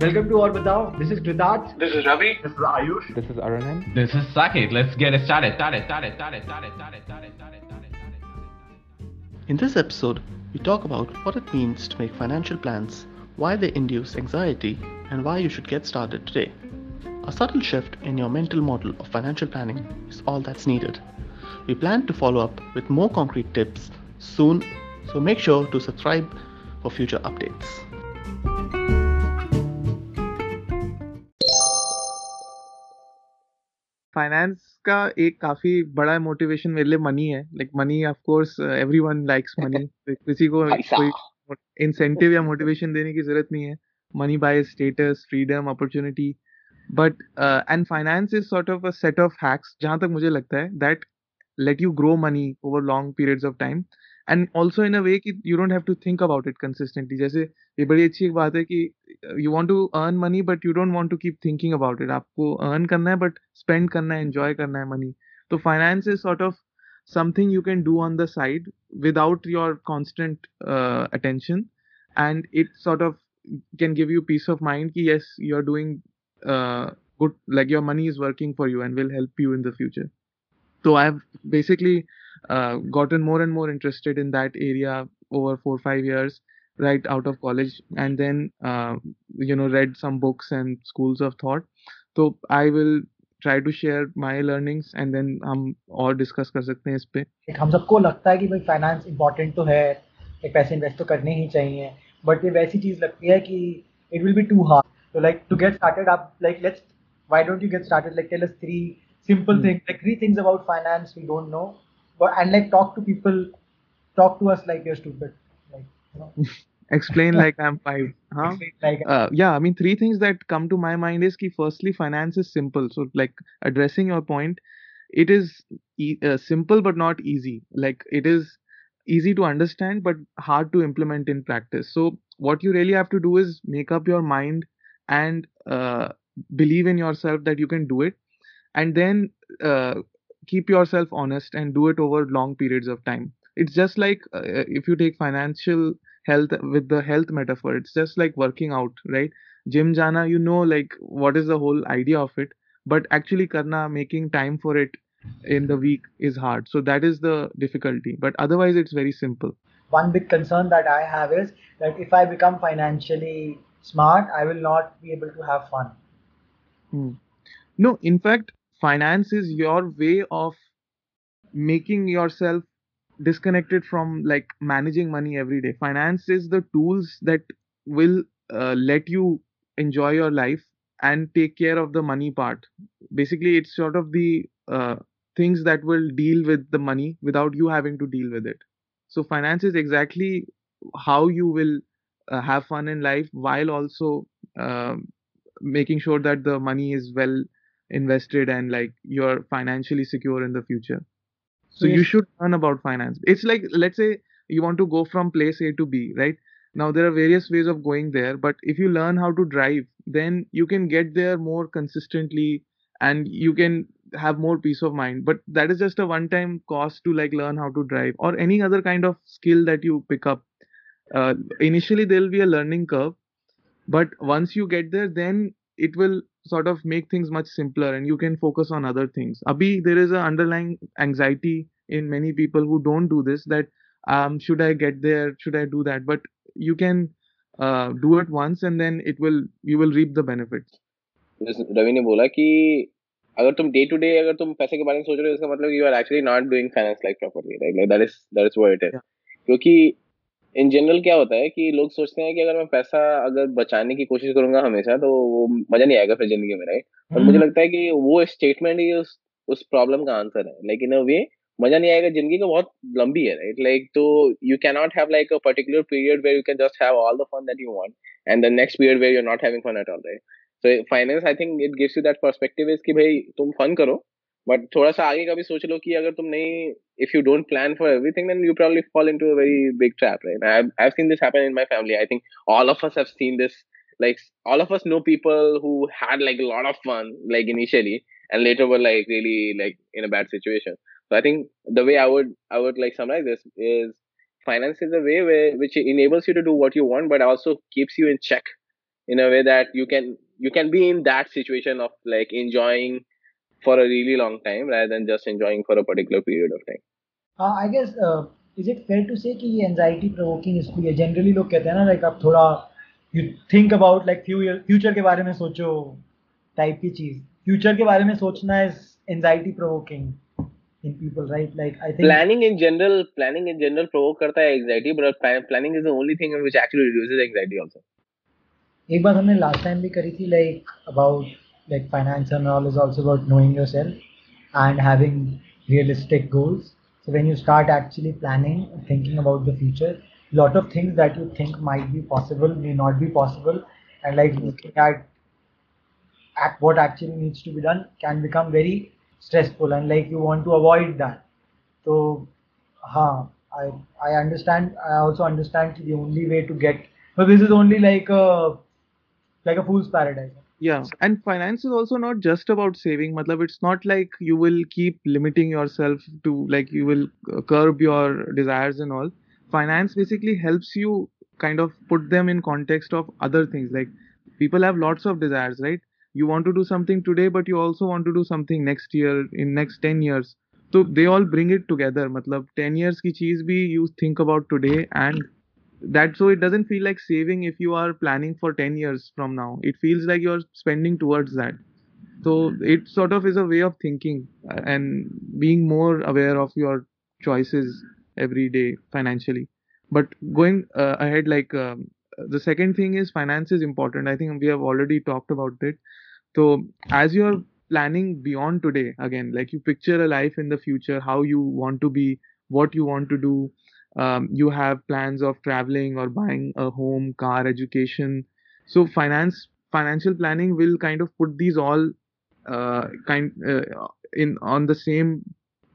Welcome to All Batao. This is Kritarth. This is Ravi. This is Ayush. This is Aranan. This is Saket. Let's get it started. started, started, started, started, started, started, started, started. In this episode, we talk about what it means to make financial plans, why they induce anxiety, and why you should get started today. A subtle shift in your mental model of financial planning is all that's needed. We plan to follow up with more concrete tips soon, so make sure to subscribe for future updates. Finance का एक काफ़ी बड़ा motivation मेरे लिए money है। Like money of course everyone likes money किसी को कोई इंसेंटिव या मोटिवेशन देने की ज़रूरत नहीं है। Money buy status freedom opportunity but and finance is sort of a set of hacks जहाँ तक मुझे लगता है that let you grow money over long periods of time and also in a वे कि you don't have to think about it consistently जैसे ये बड़ी अच्छी एक बात है कि you want to earn money but you don't want to keep thinking about it आपको अर्न करना है बट स्पेंड करना है एंजॉय करना है मनी तो finance is sort of something you can do on the side without your constant uh, attention and it sort of can give you peace of mind ki yes you're doing uh, good like your money is working for you and will help you in the future so i've basically uh, gotten more and more interested in that area over four five years right out of college and then uh, you know read some books and schools of thought so i will try to share my learnings and then हम और discuss कर सकते हैं इस पे एक हम सबको लगता है कि भाई फाइनेंस इंपॉर्टेंट तो है एक पैसे इन्वेस्ट तो करने ही चाहिए बट ये वैसी चीज लगती है कि it will be to hard तो लाइक टू गेट स्टार्टेड आप like let's why don't you get started like tell us three simple things like three things about finance we don't know but and like talk to people talk to us like you're stupid. Like you know. Explain like i'm five huh? Like uh, yeah i mean three things that come to my mind is ki firstly finance is simple. So like addressing your point it is e- uh, simple but not easy. Like it is easy to understand but hard to implement in practice. So what you really have to do is make up your mind and uh, believe in yourself that you can do it. And then uh, keep yourself honest and do it over long periods of time it's just like uh, if you take financial health with the health metaphor it's just like working out right gym jana you know like what is the whole idea of it but actually karna making time for it in the week is hard so that is the difficulty but otherwise it's very simple one big concern that I have is that if I become financially smart, I will not be able to have fun. Hmm. no in fact finance is your way of making yourself disconnected from like managing money every day. Finance is the tools that will uh, let you enjoy your life and take care of the money part. Basically it's sort of the uh, things that will deal with the money without you having to deal with it. So finance is exactly how you will uh, have fun in life while also um making sure that the money is well invested and like you're financially secure in the future. So you should learn about finance. It's like let's say you want to go from place a to b right? Now there are various ways of going there but if you learn how to drive then you can get there more consistently and you can have more peace of mind. But that is just a one time cost to like learn how to drive or any other kind of skill that you pick up. Uh, initially there will be a learning curve but once you get there then it will sort of make things much simpler and you can focus on other things abhi there is an underlying anxiety in many people who don't do this that um should i get there should i do that but you can uh, do it once and then it will you will reap the benefits जैसे रवि ने बोला कि अगर तुम day to day अगर तुम पैसे के बारे में सोच रहे हो इसका मतलब you are actually not doing finance like properly right like that is that is what it is Yeah. क्योंकि इन जनरल क्या होता है कि लोग सोचते हैं कि अगर मैं पैसा अगर बचाने की कोशिश करूँगा हमेशा तो वो मज़ा नहीं आएगा फिर ज़िंदगी में राइट और मुझे लगता है कि वो स्टेटमेंट ही उस उस प्रॉब्लम का आंसर है। लाइक इन अ वे मज़ा नहीं आएगा ज़िंदगी का बहुत लंबी है राइट लाइक तो you can not have like a particular period where you can just have all the fun that you want and the next period where you are not having fun at all right so finance I think it gives you that perspective is कि भाई तुम fun करो but थोड़ा सा आगे का भी सोच लो कि अगर तुम नहीं if you don't plan for everything then you probably fall into a very big trap right I've, I've seen this happen in my family i think all of us have seen this like all of us know people who had like a lot of fun like initially and later were like really like in a bad situation so i think the way i would i would like summarize this is finance is a way where which enables you to do what you want but also keeps you in check in a way that you can you can be in that situation of like enjoying for a really long time rather than just enjoying for a particular period of time हाँ I guess is it fair to से कि ये anxiety provoking इसलिए generally लोग कहते हैं ना like आप थोड़ा you think about like future के बारे में सोचो टाइप की चीज फ्यूचर के बारे में सोचना is anxiety provoking in people right like i think planning in general planning in general provoke karta hai anxiety but planning is the only thing which actually reduces anxiety also एक बात हमने last time भी करी थी like about like finance and all is also about knowing yourself and having realistic goals. So when you start actually planning, thinking about the future, lot of things that you think might be possible may not be possible, and like looking at at what actually needs to be done can become very stressful, and like you want to avoid that. So, huh, I I understand. I also understand the only way to get. But this is only like a like a fool's paradise yeah and finance is also not just about saving. Matlab it's not like you will keep limiting yourself to like you will curb your desires and all. Finance basically helps you kind of put them in context of other things. Like people have lots of desires right? You want to do something today but you also want to do something next year in next 10 years. So they all bring it together. Matlab 10 years ki cheez bhi you think about today and that so it doesn't feel like saving if you are planning for 10 years from now. It feels like you're spending towards that. So it sort of is a way of thinking and being more aware of your choices every day financially. But going uh, ahead like um, the second thing is finance is important. I think we have already talked about it. So as you're planning beyond today again like you picture a life in the future how you want to be what you want to do um, you have plans of traveling or buying a home car education. So finance financial planning will kind of put these all uh, kind uh, in on the same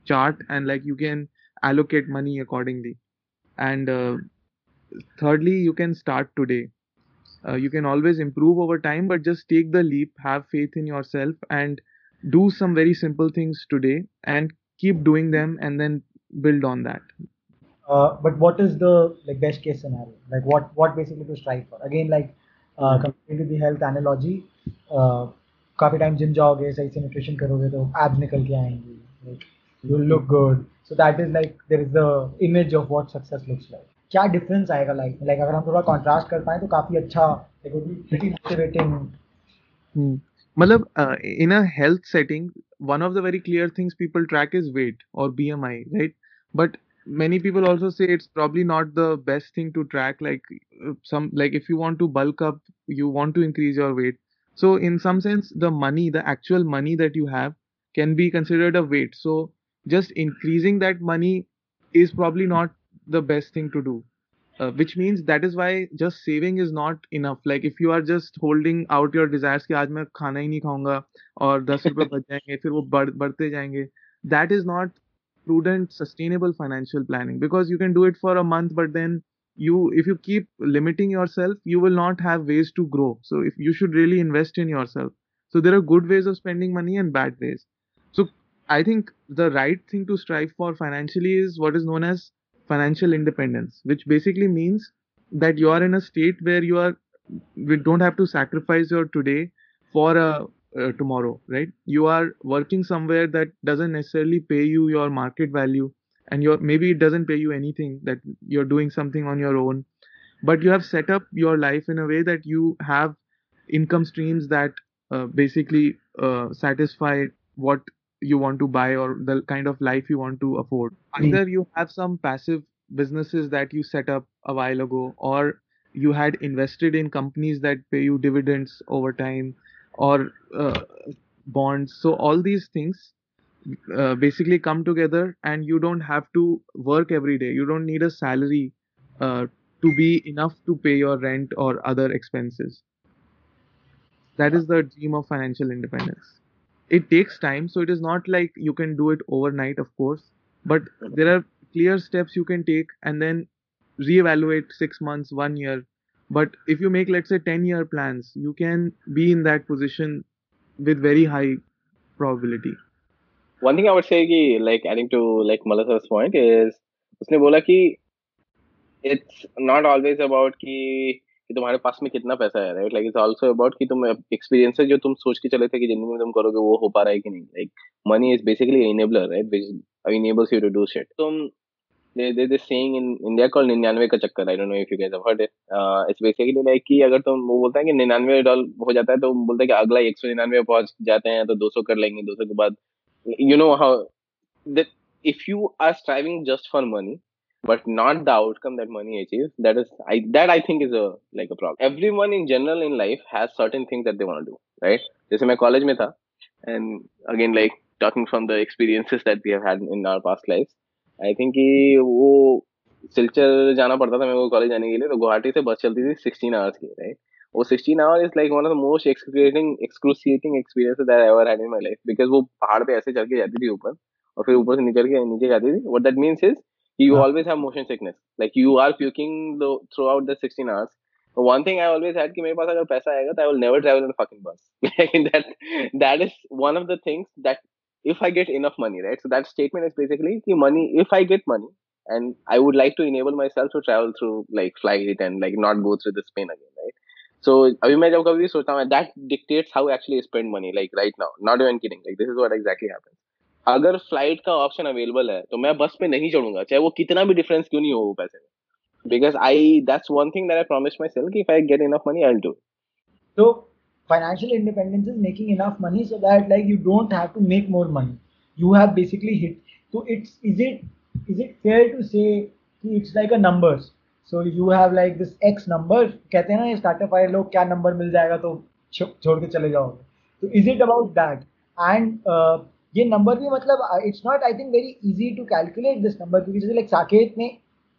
chart and like you can allocate money accordingly. And uh, thirdly you can start today. Uh, you can always improve over time but just take the leap have faith in yourself and do some very simple things today and keep doing them and then build on that uh, but what is the like best case scenario like what what basically to strive for again like uh, coming to the health analogy uh, काफी time gym जाओगे सही से nutrition करोगे तो abs निकल के आएंगे like you look good so that is like there is the image of what success looks like क्या डिफरेंस आएगा लाइफ में लाइक अगर हम थोड़ा कॉन्ट्रास्ट कर पाए तो काफी अच्छा मतलब in a health setting one of the very clear things people track is weight or BMI, right? But many people also say it's probably not the best thing to track like uh, some like if you want to bulk up you want to increase your weight. So in some sense the money the actual money that you have can be considered a weight. So just increasing that money is probably not the best thing to do. Uh, which means that is why just saving is not enough. Like if you are just holding out your desires ki aaj main khana hi nahi khaunga aur 10 rupaye bach jayenge fir wo badh, badhte jayenge that is not prudent sustainable financial planning because you can do it for a month but then you if you keep limiting yourself you will not have ways to grow. So if you should really invest in yourself. So there are good ways of spending money and bad ways. So i think the right thing to strive for financially is what is known as financial independence, which basically means that you are in a state where you are we don't have to sacrifice your today for a uh, tomorrow right you are working somewhere that doesn't necessarily pay you your market value and your maybe it doesn't pay you anything that you're doing something on your own but you have set up your life in a way that you have income streams that uh, basically uh, satisfy what you want to buy or the kind of life you want to afford. Hmm. Either you have some passive businesses that you set up a while ago, or you had invested in companies that pay you dividends over time, or uh, bonds. So all these things uh, basically come together, and you don't have to work every day. You don't need a salary uh, to be enough to pay your rent or other expenses. That is the dream of financial independence it takes time so it is not like you can do it overnight of course but there are clear steps you can take and then reevaluate 6 months 1 year but if you make let's say 10 year plans you can be in that position with very high probability one thing i would say ki, like adding to like Malasa's point is usne bola ki it's not always about ki कि तुम्हारे पास में कितना पैसा है right like it's also about कि तुम experiences जो तुम सोच के चले थे कि जिंदगी में तुम करोगे वो हो पा रहा है कि नहीं like money is basically enabler right which enables you to do shit तुम they they this saying in India called निन्यानवे का चक्कर I don't know if you guys have heard it uh, it's basically like कि अगर तुम वो बोलता है कि निन्यानवे डॉल हो जाता है तो बोलता है कि अगला एक सौ निन्यानवे पहुँच जाते हैं तो दो सौ कर लेंगे दो सौ के बाद you know how that if you are striving just for money but not the outcome that money achieves that is i that i think is a like a problem everyone in general in life has certain things that they want to do right जैसे मैं college में था and again like talking from the experiences that we have had in our past lives I think कि वो सिलचर जाना पड़ता था मेरे को कॉलेज जाने के लिए तो गुवाहाटी से बस चलती थी सिक्सटीन आवर्स की राइट वो sixteen hour is like one of the most excruciating excruciating experience that I ever had in my life because वो पहाड़ पे ऐसे चढ़ के जाती थी ऊपर और फिर ऊपर से निकल के नीचे जाती थी। What that means is you always have motion sickness. Like you are puking the, throughout the 16 hours. One thing I always had कि मेरे पास अगर पैसा आएगा तो I will never travel in a fucking bus. like that, that is one of the things that if I get enough money, right? So that statement is basically the money. If I get money, and I would like to enable myself to travel through like flight and like not go through this pain again, right? So अभी मैं जब कभी सोचता हूँ that dictates how actually I spend money like right now. Not even kidding. Like this is what exactly happens. अगर flight का option available है तो मैं बस पे नहीं चढ़ूंगा चाहे वो कितना भी डिफरेंस क्यों नहीं हो वो पैसे में because I that's one thing that I promise myself if I get enough money I do तो financial independence is making enough money so that like you don't have to make more money you have basically hit so it's is it is it fair to say it's like a numbers so you have like this x number कहते हैं ना startup वाले लोग क्या number मिल जाएगा तो छोड़ के चले जाओगे तो is it about that and ये नंबर भी मतलब it's not I think very easy to calculate this number क्योंकि जैसे लाइक साकेत ने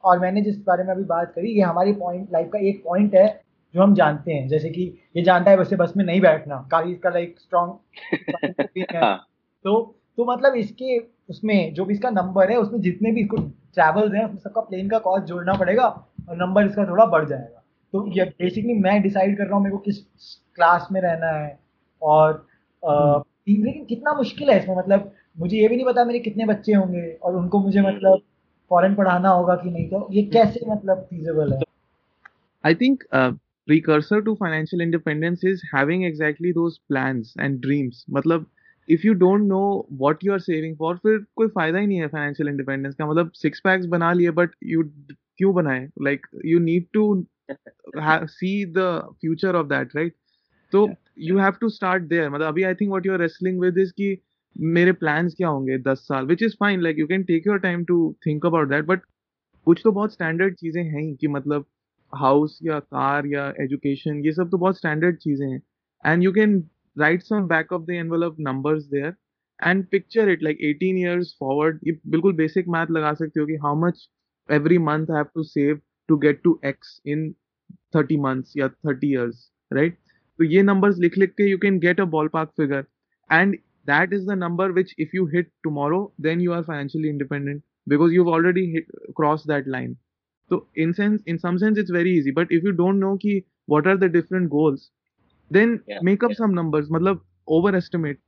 और मैंने जिस बारे में अभी बात करी ये हमारी पॉइंट लाइफ का एक पॉइंट है जो हम जानते हैं जैसे कि ये जानता है वैसे बस में नहीं बैठना काफ़ी इसका लाइक स्ट्रॉन्ग हाँ। तो तो मतलब इसके उसमें जो भी इसका नंबर है उसमें जितने भी इसको ट्रैवल्स हैं उसमें सबका प्लेन का कॉस्ट जोड़ना पड़ेगा और नंबर इसका थोड़ा बढ़ जाएगा तो ये बेसिकली मैं डिसाइड कर रहा हूँ मेरे को किस क्लास में रहना है और हम्म। लेकिन कितना मुश्किल है इसमें मतलब मुझे ये भी नहीं पता मेरे कितने बच्चे होंगे और उनको मुझे हम्म। मतलब फॉरन पढ़ाना होगा कि नहीं तो ये कैसे मतलब फीजेबल है I think precursor to financial independence is having exactly those plans and dreams मतलब if you don't know what you are saving for फिर कोई फ़ायदा ही नहीं है फाइनेंशियल इंडिपेंडेंस का मतलब सिक्स पैक्स बना लिए बट यू क्यों बनाए like you need see the future of that right so yeah. you have to start there matlab abhi i think what you are wrestling with is ki मेरे plans क्या होंगे दस साल which is fine like you can take your time to think about that but कुछ तो बहुत standard चीज़ें हैं कि मतलब हाउस या कार या एजुकेशन ये सब तो बहुत स्टैंडर्ड चीज़ें हैं। And you can write some back of the envelope numbers there and picture it like 18 years forward ये बिल्कुल बेसिक मैथ लगा सकते हो कि how much every month have to save to get to X in 30 months या 30 years right तो ये नंबर्स लिख लिख के you can get a ball park figure and that is the number which if you hit tomorrow, then you are financially independent because you've already hit, crossed that तो in sense in some sense it's very easy but if you don't know कि what are the different goals then make up some numbers मतलब over estimate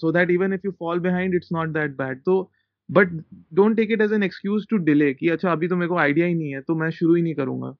so that even if you fall behind it's not that bad तो but don't take it as an excuse to delay कि अच्छा अभी तो मेरे को idea ही नहीं है तो मैं शुरू ही नहीं करूँगा।